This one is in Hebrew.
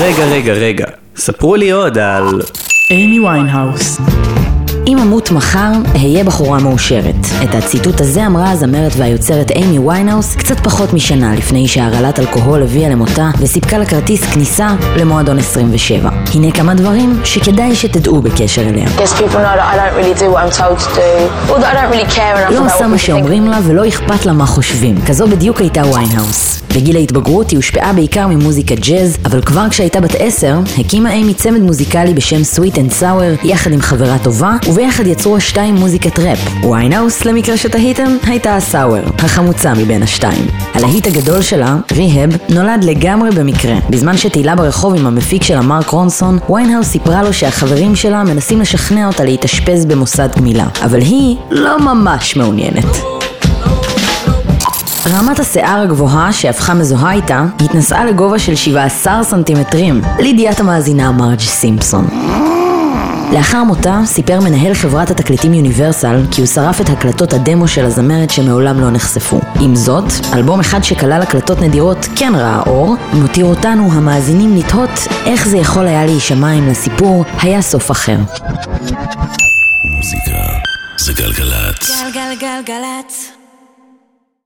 רגע, רגע, רגע. ספרו לי עוד על... אימי ויינהאוס. אם אמות מחר, אהיה בחורה מאושרת. את הציטוט הזה אמרה הזמרת והיוצרת אימי ויינהאוס קצת פחות משנה לפני שהרעלת אלכוהול הביאה למותה וסיפקה לה כרטיס כניסה למועדון 27. הנה כמה דברים שכדאי שתדעו בקשר אליה. לא עושה מה שאומרים לה ולא אכפת לה מה חושבים. כזו בדיוק הייתה ויינהאוס. בגיל ההתבגרות היא הושפעה בעיקר ממוזיקה ג'אז, אבל כבר כשהייתה בת עשר, הקימה אימי צמד מוזיקלי בשם Sweet and Sour יחד עם חברה טובה, וביחד יצרו השתיים מוזיקת ראפ. ויינהאוס, למקרה שתהיתם, הייתה ה Sour, החמוצה מבין השתיים. הלהיט הגדול שלה, Rehab, נולד לגמרי במקרה. בזמן שטיילה ברחוב עם המפיק שלה מרק רונסון, ויינהאוס סיפרה לו שהחברים שלה מנסים לשכנע אותה להתאשפז במוסד גמילה. אבל היא לא ממש מעוניינת. ערמת השיער הגבוהה שהפכה מזוהה איתה התנשאה לגובה של 17 סנטימטרים, לידיעת המאזינה מרג' סימפסון. לאחר מותה סיפר מנהל חברת התקליטים יוניברסל כי הוא שרף את הקלטות הדמו של הזמרת שמעולם לא נחשפו. עם זאת, אלבום אחד שכלל הקלטות נדירות כן ראה אור, מותיר אותנו המאזינים לתהות איך זה יכול היה להישמע אם לסיפור היה סוף אחר. מוזיקה זה גלגלצ. גלגלגלגלצ.